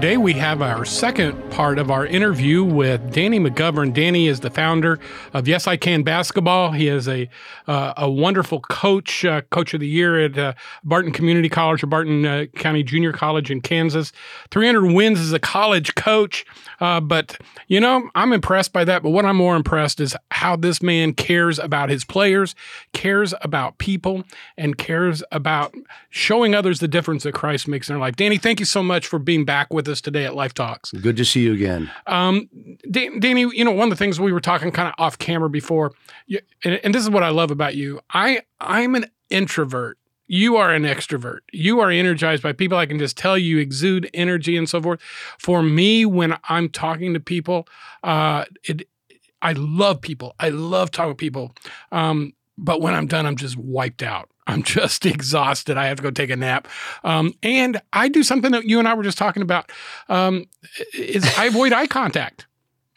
Today we have our second part of our interview with Danny McGovern. Danny is the founder of Yes I Can Basketball. He is a uh, a wonderful coach, uh, coach of the year at uh, Barton Community College or Barton uh, County Junior College in Kansas. 300 wins as a college coach. Uh, but you know, I'm impressed by that. But what I'm more impressed is how this man cares about his players, cares about people, and cares about showing others the difference that Christ makes in their life. Danny, thank you so much for being back with us today at Life Talks. Good to see you again. Um, Danny, you know, one of the things we were talking kind of off camera before, and, and this is what I love about you. I I'm an introvert. You are an extrovert. You are energized by people. I can just tell you exude energy and so forth. For me, when I'm talking to people, uh, it I love people. I love talking to people. Um, but when I'm done, I'm just wiped out. I'm just exhausted. I have to go take a nap. Um, and I do something that you and I were just talking about. Um, is I avoid eye contact.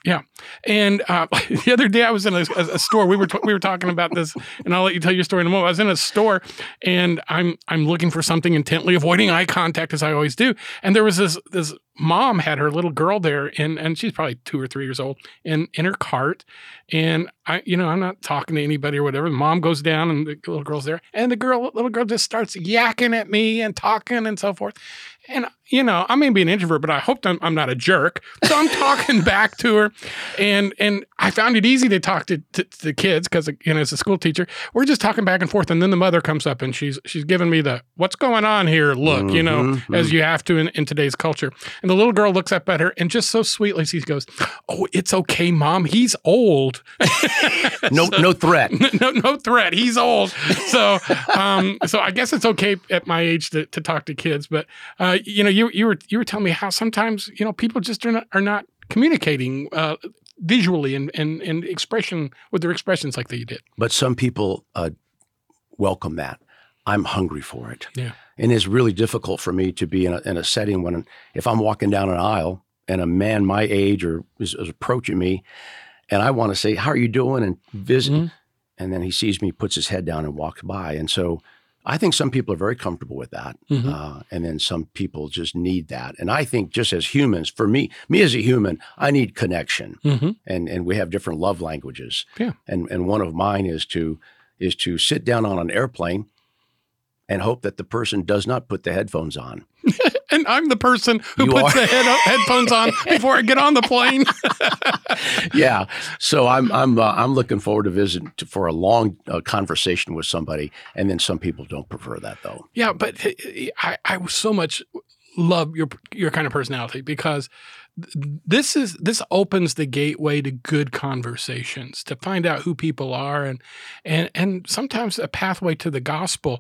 Yeah, and uh, the other day I was in a, a, store. We were t- we were talking about this, and I'll let you tell your story in a moment. I was in a store, and I'm I'm looking for something intently, avoiding eye contact as I always do. And there was this this mom had her little girl there, and and she's probably two or three years old, in in her cart, and I you know I'm not talking to anybody or whatever. The mom goes down, and the little girl's there, and the girl little girl just starts yakking at me and talking and so forth, and you know, I may be an introvert, but I hope I'm, I'm not a jerk. So I'm talking back to her, and and I found it easy to talk to, to, to the kids because you know as a school teacher, we're just talking back and forth, and then the mother comes up and she's she's giving me the what's going on here look, mm-hmm, you know, mm-hmm. as you have to in, in today's culture. And the little girl looks up at her and just so sweetly she goes, "Oh, it's okay, mom. He's old. no so, no threat. No no threat. He's old. So um so I guess it's okay at my age to, to talk to kids, but uh, you know you you were you were telling me how sometimes you know people just are not are not communicating uh, visually and, and and expression with their expressions like they did. But some people uh, welcome that. I'm hungry for it. Yeah. And it's really difficult for me to be in a, in a setting when if I'm walking down an aisle and a man my age or is, is approaching me, and I want to say, "How are you doing?" and visit, mm-hmm. and then he sees me, puts his head down, and walks by, and so I think some people are very comfortable with that, mm-hmm. uh, and then some people just need that. And I think just as humans, for me, me as a human, I need connection, mm-hmm. and and we have different love languages. Yeah. And and one of mine is to is to sit down on an airplane and hope that the person does not put the headphones on. and I'm the person who you puts are. the head, headphones on before I get on the plane. yeah, so I'm I'm uh, I'm looking forward to visit to, for a long uh, conversation with somebody, and then some people don't prefer that though. Yeah, but I I was so much love your your kind of personality because this is this opens the gateway to good conversations to find out who people are and and and sometimes a pathway to the gospel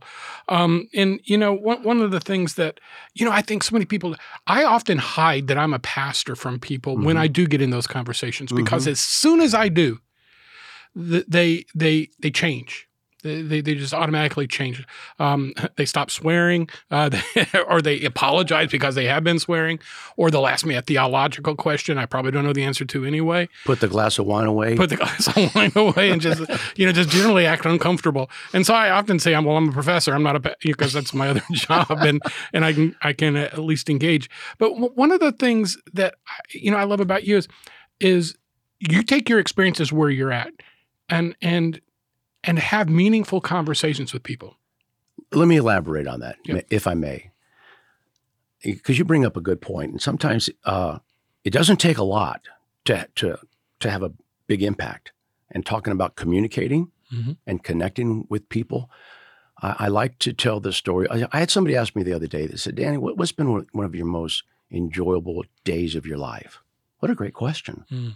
um, and you know one, one of the things that you know i think so many people i often hide that i'm a pastor from people mm-hmm. when i do get in those conversations because mm-hmm. as soon as i do they they they change they, they just automatically change. Um, they stop swearing, uh, or they apologize because they have been swearing, or they'll ask me a theological question I probably don't know the answer to anyway. Put the glass of wine away. Put the glass of wine away, and just you know just generally act uncomfortable. And so I often say, "I'm well, I'm a professor. I'm not a because that's my other job, and and I can I can at least engage." But one of the things that you know I love about you is is you take your experiences where you're at, and and and have meaningful conversations with people. Let me elaborate on that, if I may, because you bring up a good point. And sometimes uh, it doesn't take a lot to to to have a big impact. And talking about communicating mm-hmm. and connecting with people, I, I, like to tell this story. I, I, had somebody ask me the other day. They said, "Danny, what, has been one of your most enjoyable days of your life?" What a great question. Mm.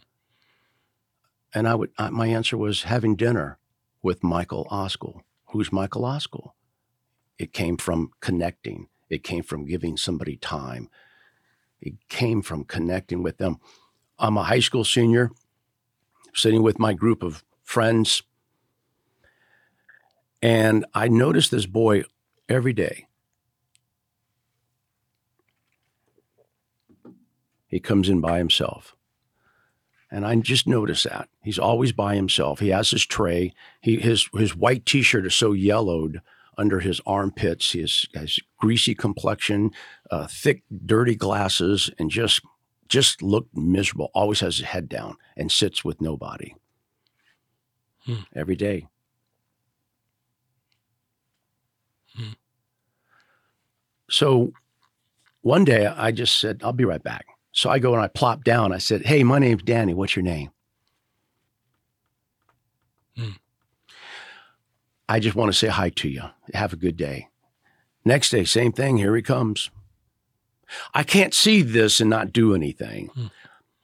And I would, my answer was having dinner with Michael Oskell. Who's Michael Oskell? It came from connecting. It came from giving somebody time. It came from connecting with them. I'm a high school senior, sitting with my group of friends, and I noticed this boy every day. He comes in by himself. And I just noticed that he's always by himself. He has his tray. He his his white T-shirt is so yellowed under his armpits. He has, has greasy complexion, uh, thick, dirty glasses, and just just looked miserable. Always has his head down and sits with nobody Hmm. every day. Hmm. So one day I just said, I'll be right back. So I go and I plop down. I said, Hey, my name's Danny. What's your name? Hmm. I just want to say hi to you. Have a good day. Next day, same thing. Here he comes. I can't see this and not do anything. Hmm.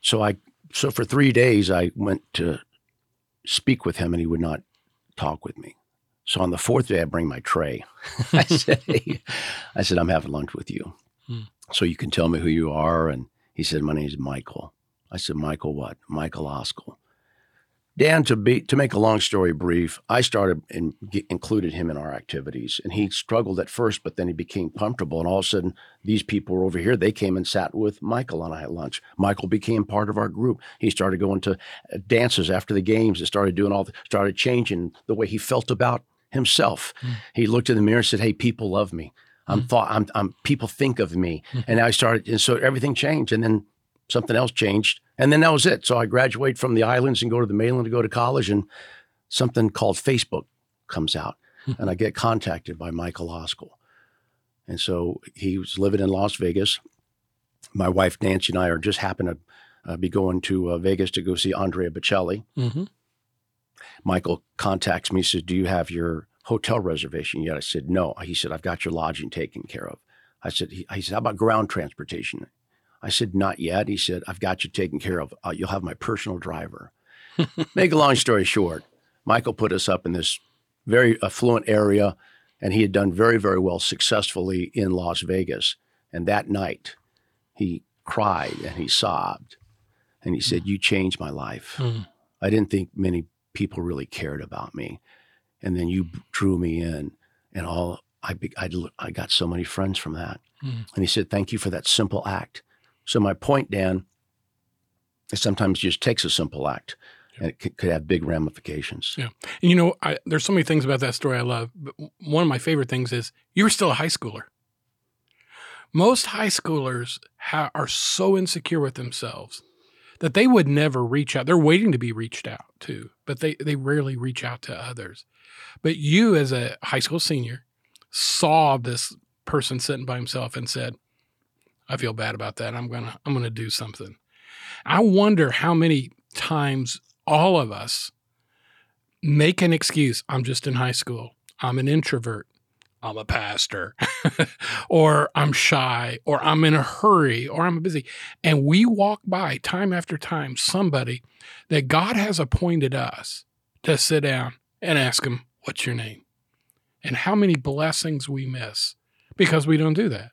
So I so for three days I went to speak with him and he would not talk with me. So on the fourth day I bring my tray. I said, hey, I said, I'm having lunch with you. Hmm. So you can tell me who you are. And he said, My name is Michael. I said, Michael what? Michael Oskell. Dan, to be to make a long story brief, I started and get, included him in our activities, and he struggled at first, but then he became comfortable. And all of a sudden, these people were over here. They came and sat with Michael and I at lunch. Michael became part of our group. He started going to uh, dances after the games. and started doing all, the, started changing the way he felt about himself. Mm. He looked in the mirror and said, "Hey, people love me. I'm thought. I'm, I'm. People think of me." Mhm. And I started, and so everything changed, and then something else changed, and then that was it. So I graduate from the islands and go to the mainland to go to college, and something called Facebook comes out, Mhm. and I get contacted by Michael Oskell, and so he was living in Las Vegas. My wife Nancy and I are just happen to uh, be going to uh, Vegas to go see Andrea Bocelli. Mm-hmm. Michael contacts me, says, Do you have your hotel reservation yet? I said, No. He said, I've got your lodging taken care of. I said, He, he said, How about ground transportation? I said, Not yet. He said, I've got you taken care of. Uh, you'll have my personal driver. Make a long story short, Michael put us up in this very affluent area, and he had done very, very well successfully in Las Vegas. And that night, he cried and he sobbed. And he said, You changed my life. Mm. I didn't think many people really cared about me. And then you drew me in, and all I, be, I, I got so many friends from that. Mm. And he said, Thank you for that simple act. So, my point, Dan, is sometimes just takes a simple act and it could, could have big ramifications. Yeah. And you know, I, there's so many things about that story I love. But one of my favorite things is you were still a high schooler. Most high schoolers ha- are so insecure with themselves that they would never reach out. They're waiting to be reached out to, but they, they rarely reach out to others. But you, as a high school senior, saw this person sitting by himself and said, I feel bad about that. I'm gonna I'm gonna do something. I wonder how many times all of us make an excuse. I'm just in high school. I'm an introvert. I'm a pastor. or I'm shy. Or I'm in a hurry. Or I'm busy. And we walk by time after time somebody that God has appointed us to sit down and ask them, What's your name? And how many blessings we miss because we don't do that.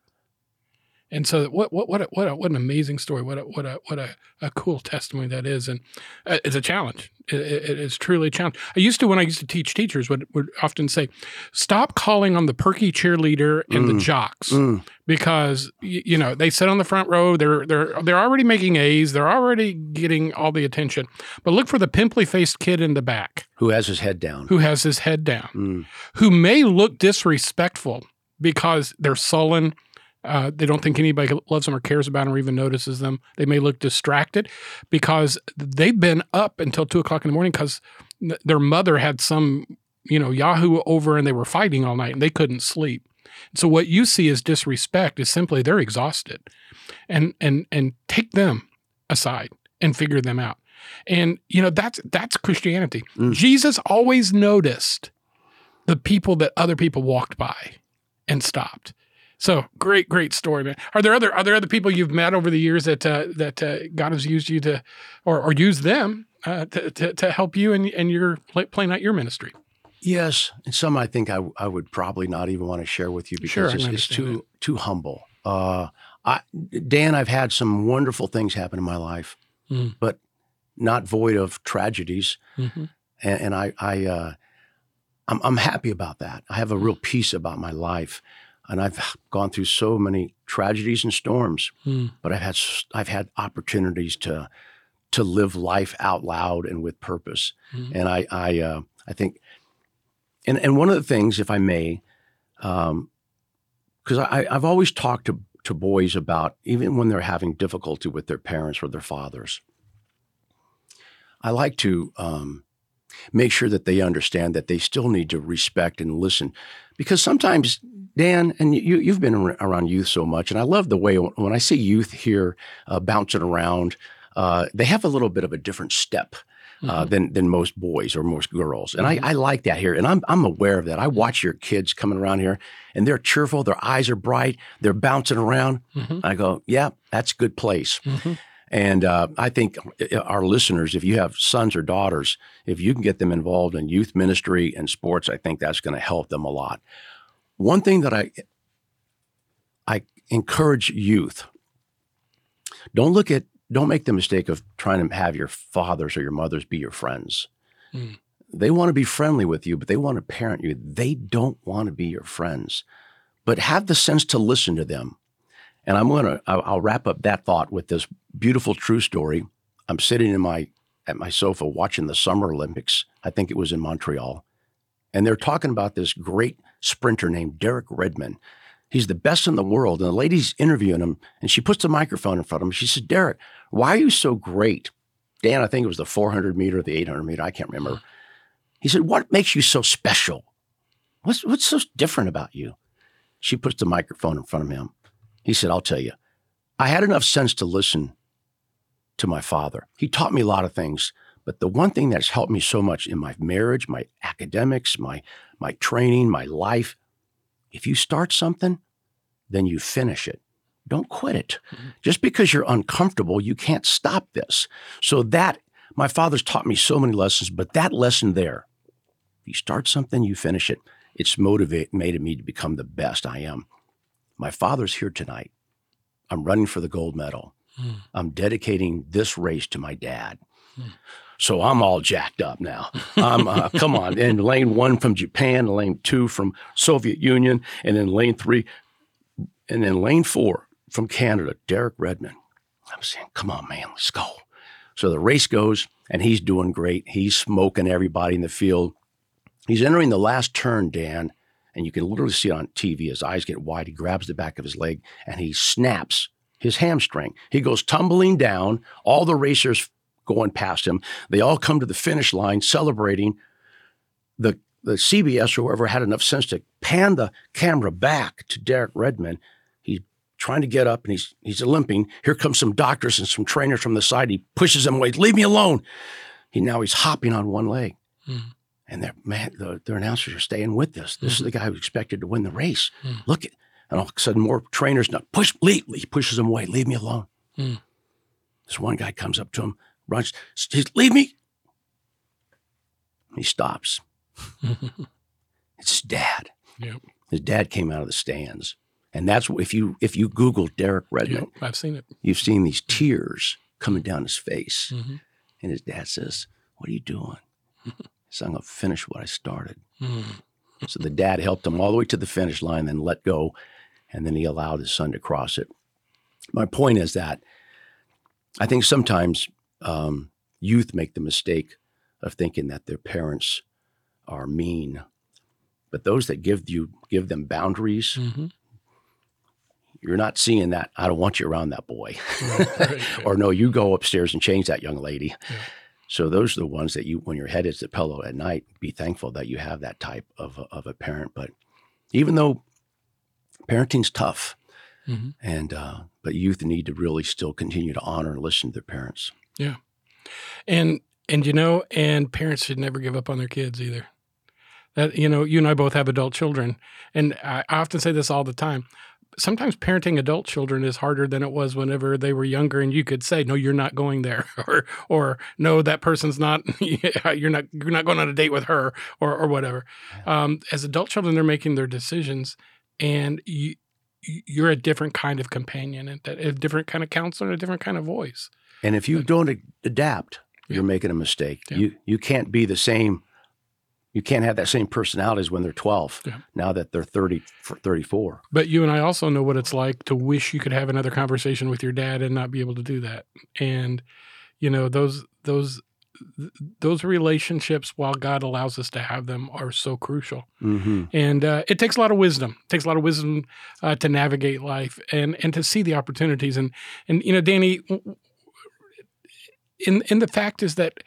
And so, what what what a, what a, what an amazing story! What a what a what a, a cool testimony that is, and uh, it's a challenge. It, it, it's truly a challenge. I used to, when I used to teach teachers, would would often say, "Stop calling on the perky cheerleader and the Mm. jocks Mm, because y- you know they sit on the front row. They're they're they're already making A's. They're already getting all the attention. But look for the pimply faced kid in the back who has his head down? who has his head down." Mm, who may look disrespectful because they're sullen. Uh, they don't think anybody loves them or cares about them or even notices them. They may look distracted because they've been up until two o'clock in the morning because their mother had some, you know, Yahoo over and they were fighting all night and they couldn't sleep. So what you see as disrespect is simply they're exhausted, and and and take them aside and figure them out. And you know that's that's Christianity. Mm. Jesus always noticed the people that other people walked by and stopped. So great, great story, man. Are there other are there other people you've met over the years that uh, that uh, God has used you to, or or used them uh, to, to to help you and and your playing out your ministry? yes, and some I think I, I would probably not even want to share with you because Sure, it's, it's too too humble. Uh, I, Dan, I've had some wonderful things happen in my life, Mm. but not void of tragedies. Mm-hmm. and, and I, I uh, I'm, I'm happy about that. I have a real peace about my life, and I've gone through so many tragedies and storms, Mm. but I've had I've had opportunities to to live life out loud and with purpose. Mhm. And I I uh, I think, and and one of the things, if I may, because um, I I've always talked to to boys about even when they're having difficulty with their parents or their fathers. I like to um, make sure that they understand that they still need to respect and listen, because sometimes Dan and you you've been around youth so much, and I love the way when I see youth here uh, bouncing around, uh, they have a little bit of a different step. Uh, mm-hmm. than than most boys or most girls, and mm-hmm. I, I like that here, and I'm I'm aware of that. I watch your kids coming around here, and they're cheerful, their eyes are bright, they're bouncing around. Mm-hmm. I go, yeah, that's a good place. Mm-hmm. And uh, I think uh, our listeners, if you have sons or daughters, if you can get them involved in youth ministry and sports, I think that's going to help them a lot. One thing that I I encourage youth: don't look at, don't make the mistake of trying to have your fathers or your mothers be your friends. Mm. They want to be friendly with you, but they want to parent you. They don't want to be your friends. But have the sense to listen to them and I'm going to, I'll wrap up that thought with this beautiful true story. I'm sitting in my, at my sofa watching the Summer Olympics. I think it was in Montreal. And they're talking about this great sprinter named Derek Redmond. He's the best in the world. And the lady's interviewing him and she puts the microphone in front of him. She said, Derek, why are you so great? Dan, I think it was the 400 meter, the 800 meter. I can't remember. He said, What makes you so special? What's, what's so different about you? She puts the microphone in front of him. He said, I'll tell you, I had enough sense to listen to my father. He taught me a lot of things, but the one thing that's helped me so much in my marriage, my academics, my, my training, my life, if you start something, then you finish it. Don't quit it. Mm-hmm. Just because you're uncomfortable, you can't stop this. So that my father's taught me so many lessons, but that lesson there, if you start something, you finish it. It's motivated me to become the best I am. My father's here tonight. I'm running for the gold medal. Mm. I'm dedicating this race to my dad. Mm. So I'm all jacked up now. I'm, uh, come on. And lane one from Japan, lane two from Soviet Union, and then lane three, and then lane four from Canada, Derek Redmond. I'm saying, come on, man, let's go. So the race goes, and he's doing great. He's smoking everybody in the field. He's entering the last turn, Dan, and you can literally see it on TV. His eyes get wide. He grabs the back of his leg and he snaps his hamstring. He goes tumbling down. All the racers going past him. They all come to the finish line celebrating. The the CBS or whoever had enough sense to pan the camera back to Derek Redmond. He's trying to get up and he's he's limping. Here comes some doctors and some trainers from the side. He pushes them away. Leave me alone. He now he's hopping on one leg. Mm. And their man, the, their announcers are staying with this. This mm-hmm. is the guy who's expected to win the race. Mm. Look at, and all of a sudden, more trainers now push, leave, he pushes him away. Leave me alone. Mm. This one guy comes up to him, runs, leave me. He stops. it's his dad. Yep. His dad came out of the stands. And that's if you if you Google Derek Redmond, I've seen it. You've seen these tears coming down his face. Mm-hmm. And his dad says, What are you doing? So I'm going to finish what I started. Mm. so the dad helped him all the way to the finish line, then let go, and then he allowed his son to cross it. My point is that I think sometimes um, youth make the mistake of thinking that their parents are mean, but those that give you give them boundaries. Mm-hmm. You're not seeing that. I don't want you around that boy. Right, right, or no, you go upstairs and change that young lady. Yeah. So those are the ones that you, when your head hits the pillow at night, be thankful that you have that type of a, of a parent. But even though parenting's tough, mm-hmm. and uh, but youth need to really still continue to honor and listen to their parents. Yeah, and and you know, and parents should never give up on their kids either. That you know, you and I both have adult children, and I often say this all the time sometimes parenting adult children is harder than it was whenever they were younger and you could say no you're not going there or or no that person's not you're not you're not going on a date with her or or whatever. Um, as adult children they're making their decisions and you you're a different kind of companion and that a different kind of counselor and a different kind of voice and if you don't adapt you're making a mistake yeah. you you can't be the same you can't have that same personality as when they're 12 yeah. now that they're 30 34 but you and i also know what it's like to wish you could have another conversation with your dad and not be able to do that and you know those those those relationships, while God allows us to have them, are so crucial. hmm And uh, it takes a lot of wisdom. It takes a lot of wisdom uh, to navigate life and and to see the opportunities. And and you know, Danny, in in the fact is that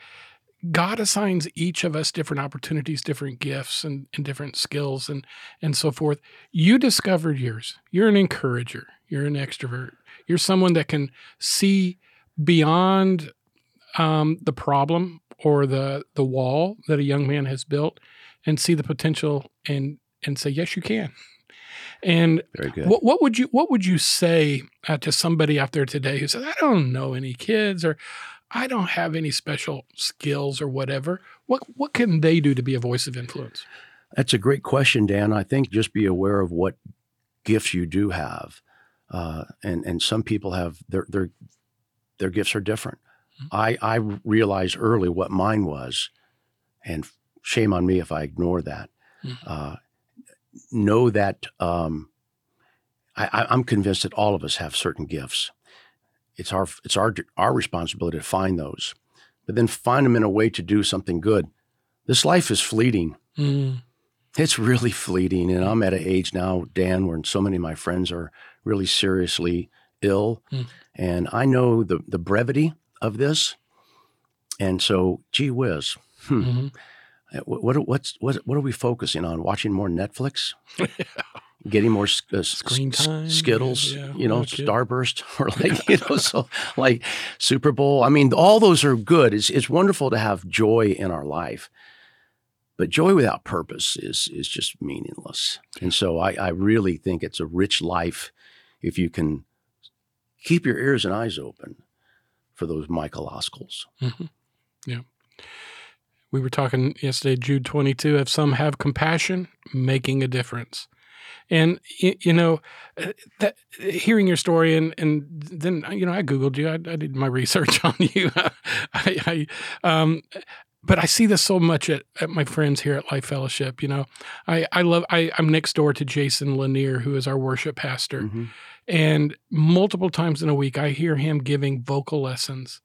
God assigns each of us different opportunities, different gifts, and, and different skills, and and so forth. You discovered yours. You're an encourager. You're an extrovert. You're someone that can see beyond um, the problem or the the wall that a young man has built, and see the potential and and say, yes, you can. And what, what would you what would you say uh, to somebody out there today who says, I don't know any kids or I don't have any special skills or whatever? What what can they do to be a voice of influence? That's a great question, Dan. I think just be aware of what gifts you do have, uh, and and some people have their their their gifts are different. Mhm. I I realized early what mine was, and shame on me if I ignore that. Mhm. Uh, know that um, I- I'm convinced that all of us have certain gifts. It's our it's our our responsibility to find those, but then find them in a way to do something good. This life is fleeting. Mm, It's really fleeting. And I'm at an age now, Dan, where so many of my friends are really seriously ill. Mm. And I know the, the brevity of this. And so, gee whiz, hmm. mhm. Uh, what, what, what's, what, what are we focusing on? Watching more Netflix? Getting more uh, Screen time, Skittles, yeah, you know, no. Starburst, or like, you know, so like Super Bowl. I mean, all those are good. It's, it's wonderful to have joy in our life. But joy without purpose is is just meaningless. And so I, I really think it's a rich life if you can keep your ears and eyes open for those Michael Yeah. We were talking yesterday, Jude 22, if some have compassion, making a difference. And, you know, uh, that hearing your story and, and then, you know, I Googled you, I, I did my research on you. I, I, um, but I see this so much at, at my friends here at Life Fellowship. You know, I, I love, I, I'm next door to Jason Lanier, who is our worship pastor. Mhm. And multiple times in a week, I hear him giving vocal lessons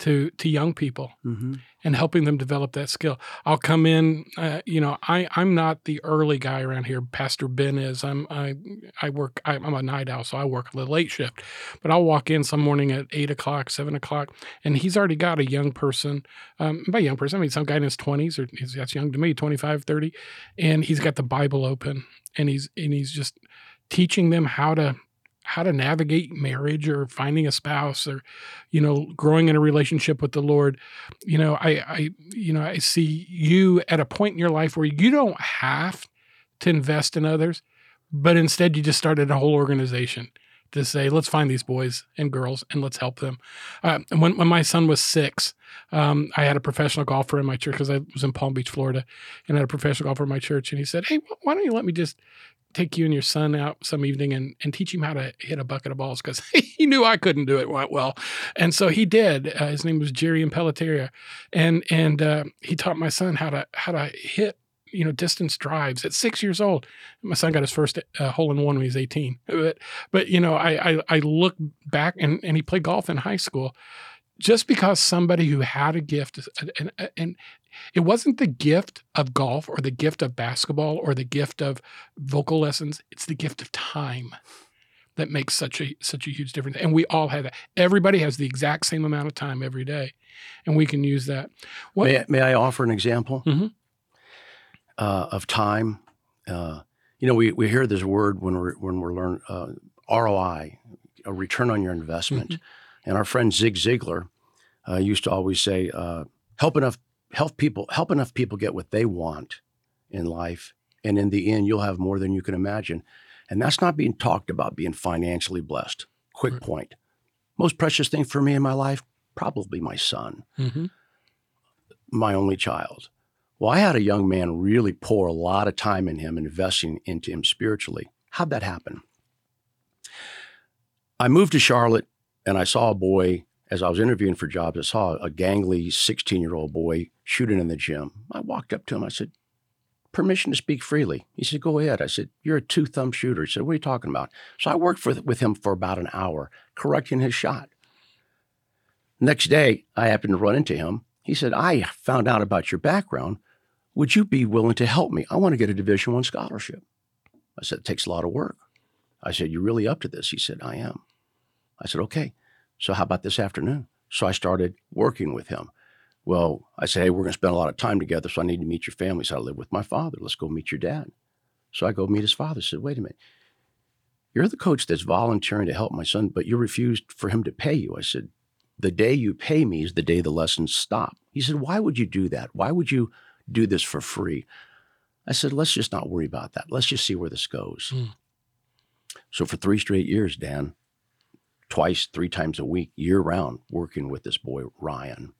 to, to young people Mhm. and helping them develop that skill. I'll come in, uh, you know, I I'm not the early guy around here. Pastor Ben is. I'm I I work. I'm a night owl, so I work the late shift. But I'll walk in some morning at eight o'clock, seven o'clock, and he's already got a young person. Um, by young person, I mean some guy in his twenties, or he's, that's young to me, 25, 30, and he's got the Bible open, and he's and he's just teaching them how to how to navigate marriage or finding a spouse or you know growing in a relationship with the lord. You know i i you know i see you at a point in your life where you don't have to invest in others but instead you just started a whole organization to say let's find these boys and girls and let's help them. Uh, when, when my son was six um, i had a professional golfer in my church because i was in palm beach florida and I had a professional golfer in my church and he said hey why don't you let me just take you and your son out some evening and, and teach him how to hit a bucket of balls because he knew I couldn't do it well. And so he did. Uh, his name was Jerry Impelliteria. And and uh, he taught my son how to how to hit you know distance drives at six years old. My son got his first uh, hole in one when he was 18. But, but you know I, I, I look back and, and he played golf in high school. Just because somebody who had a gift and, and it wasn't the gift of golf or the gift of basketball or the gift of vocal lessons it's the gift of time that makes such a such a huge difference and we all have that everybody has the exact same amount of time every day and we can use that what May, I- may I offer an example Mhm. uh, of time? Uh, you know, we, we hear this word when we're when we're learn uh, ROI, a return on your investment, Mm-hmm. and our friend Zig Ziglar uh, used to always say, uh, "Help enough help people help enough people get what they want in life, and in the end, you'll have more than you can imagine." And that's not being talked about being financially blessed. Quick Right. point: most precious thing for me in my life, probably my son Mhm. my only child. Well, I had a young man really pour a lot of time in him, investing into him spiritually. How'd that happen? I moved to Charlotte and I saw a boy, as I was interviewing for jobs, I saw a gangly 16 year old boy shooting in the gym. I walked up to him. I said, Permission to speak freely. He said, Go ahead. I said, You're a two thumb shooter. He said, What are you talking about? So I worked for, with him for about an hour, correcting his shot. Next day, I happened to run into him He said, I found out about your background. Would you be willing to help me? I want to get a Division One scholarship. I said, it takes a lot of work. I said, You're really up to this? He said, I am. I said, Okay. So how about this afternoon? So I started working with him. Well, I said, Hey, we're going to spend a lot of time together, so I need to meet your family. So I live with my father. Let's go meet your dad. So I go meet his father. I said, Wait a minute. You're the coach that's volunteering to help my son, but you refused for him to pay you. I said, The day you pay me is the day the lessons stop. He said, Why would you do that? Why would you do this for free? I said, Let's just not worry about that. Let's just see where this goes. Mm. So for three straight years, Dan, twice, three times a week, year round, working with this boy, Ryan.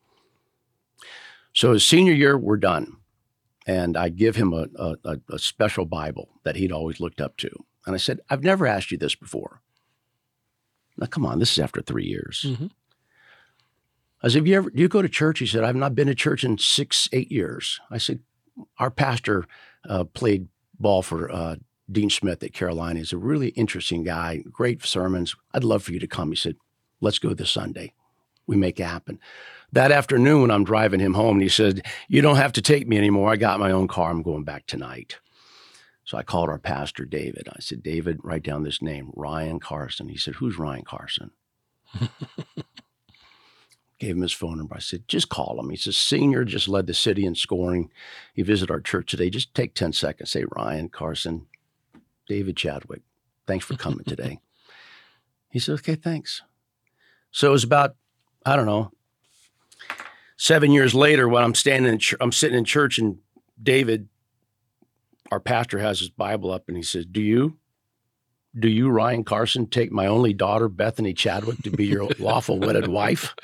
So his senior year, we're done. And I give him a, a, a special Bible that he'd always looked up to. And I said, I've never asked you this before. Now, come on, this is after three years. Mm-hmm. I said, Have you ever, do you go to church? He said, I've not been to church in six, eight years. I said, Our pastor uh, played ball for uh, Dean Smith at Carolina. He's a really interesting guy, great sermons. I'd love for you to come. He said, Let's go this Sunday. We make it happen. That afternoon, I'm driving him home, and he said, You don't have to take me anymore. I got my own car. I'm going back tonight. So I called our pastor, David. I said, David, write down this name, Ryan Carson. He said, Who's Ryan Carson? Gave him his phone number. I said, Just call him. He's a senior, just led the city in scoring. He visited our church today. Just take 10 seconds. Say, Ryan Carson, David Chadwick, thanks for coming today. he said, Okay, thanks. So it was about, I don't know, seven years later when I'm standing in, I'm sitting in church and David our pastor has his Bible up and he says, Do you, do you, Ryan Carson, take my only daughter, Bethany Chadwick, to be your lawful wedded wife?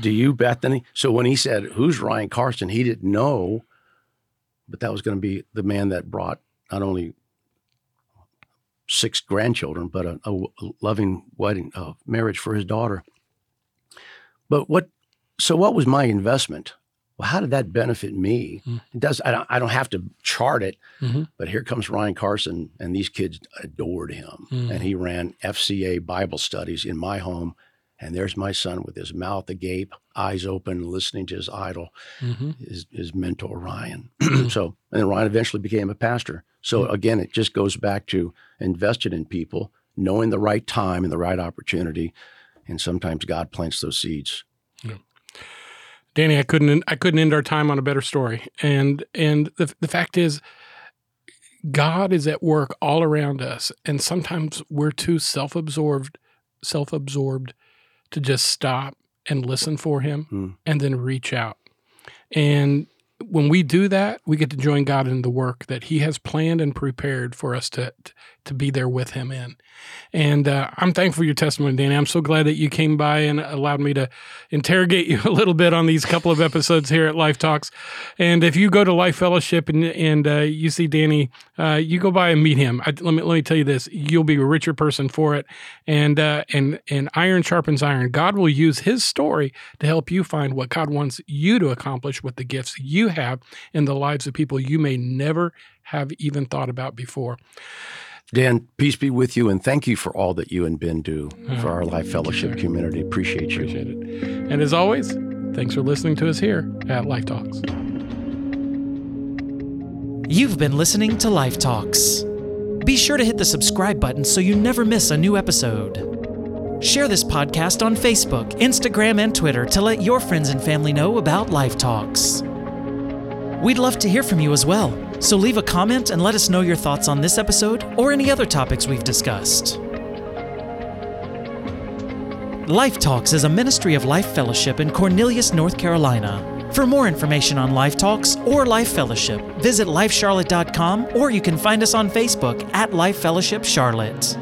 Do you, Bethany? So when he said, Who's Ryan Carson? He didn't know, but that was going to be the man that brought not only six grandchildren, but a, a loving wedding, uh, marriage for his daughter. But what, so what was my investment? well, how did that benefit me? Mm. It does. I don't, I don't have to chart it, mm-hmm. but here comes Ryan Carson, and these kids adored him, mm. and he ran FCA Bible studies in my home. And there's my son with his mouth agape, eyes open, listening to his idol, mm-hmm. his, his mentor Ryan. so, and then Ryan eventually became a pastor. So mm. again, it just goes back to invested in people, knowing the right time and the right opportunity, and sometimes God plants those seeds. Yeah. Danny, I couldn't I couldn't end our time on a better story. And and the the fact is God is at work all around us and sometimes we're too self-absorbed self-absorbed to just stop and listen for him mm. and then reach out. And when we do that, we get to join God in the work that He has planned and prepared for us to to be there with Him in. And uh, I'm thankful for your testimony, Danny. I'm so glad that you came by and allowed me to interrogate you a little bit on these couple of episodes here at Life Talks. And if you go to Life Fellowship and and uh, you see Danny, uh, you go by and meet him. I, let me let me tell you this: you'll be a richer person for it. And uh, and and iron sharpens iron. God will use His story to help you find what God wants you to accomplish with the gifts you have in the lives of people you may never have even thought about before. Dan, peace be with you, and thank you for all that you and Ben do mm-hmm. for our Life Fellowship community. Appreciate you. Appreciate it. And as always, thanks for listening to us here at Life Talks. You've been listening to Life Talks. Be sure to hit the subscribe button so you never miss a new episode. Share this podcast on Facebook, Instagram, and Twitter to let your friends and family know about Life Talks. We'd love to hear from you as well. So leave a comment and let us know your thoughts on this episode or any other topics we've discussed. Life Talks is a ministry of Life Fellowship in Cornelius, North Carolina. For more information on Life Talks or Life Fellowship, visit lifecharlotte.com or you can find us on Facebook at Life Fellowship Charlotte.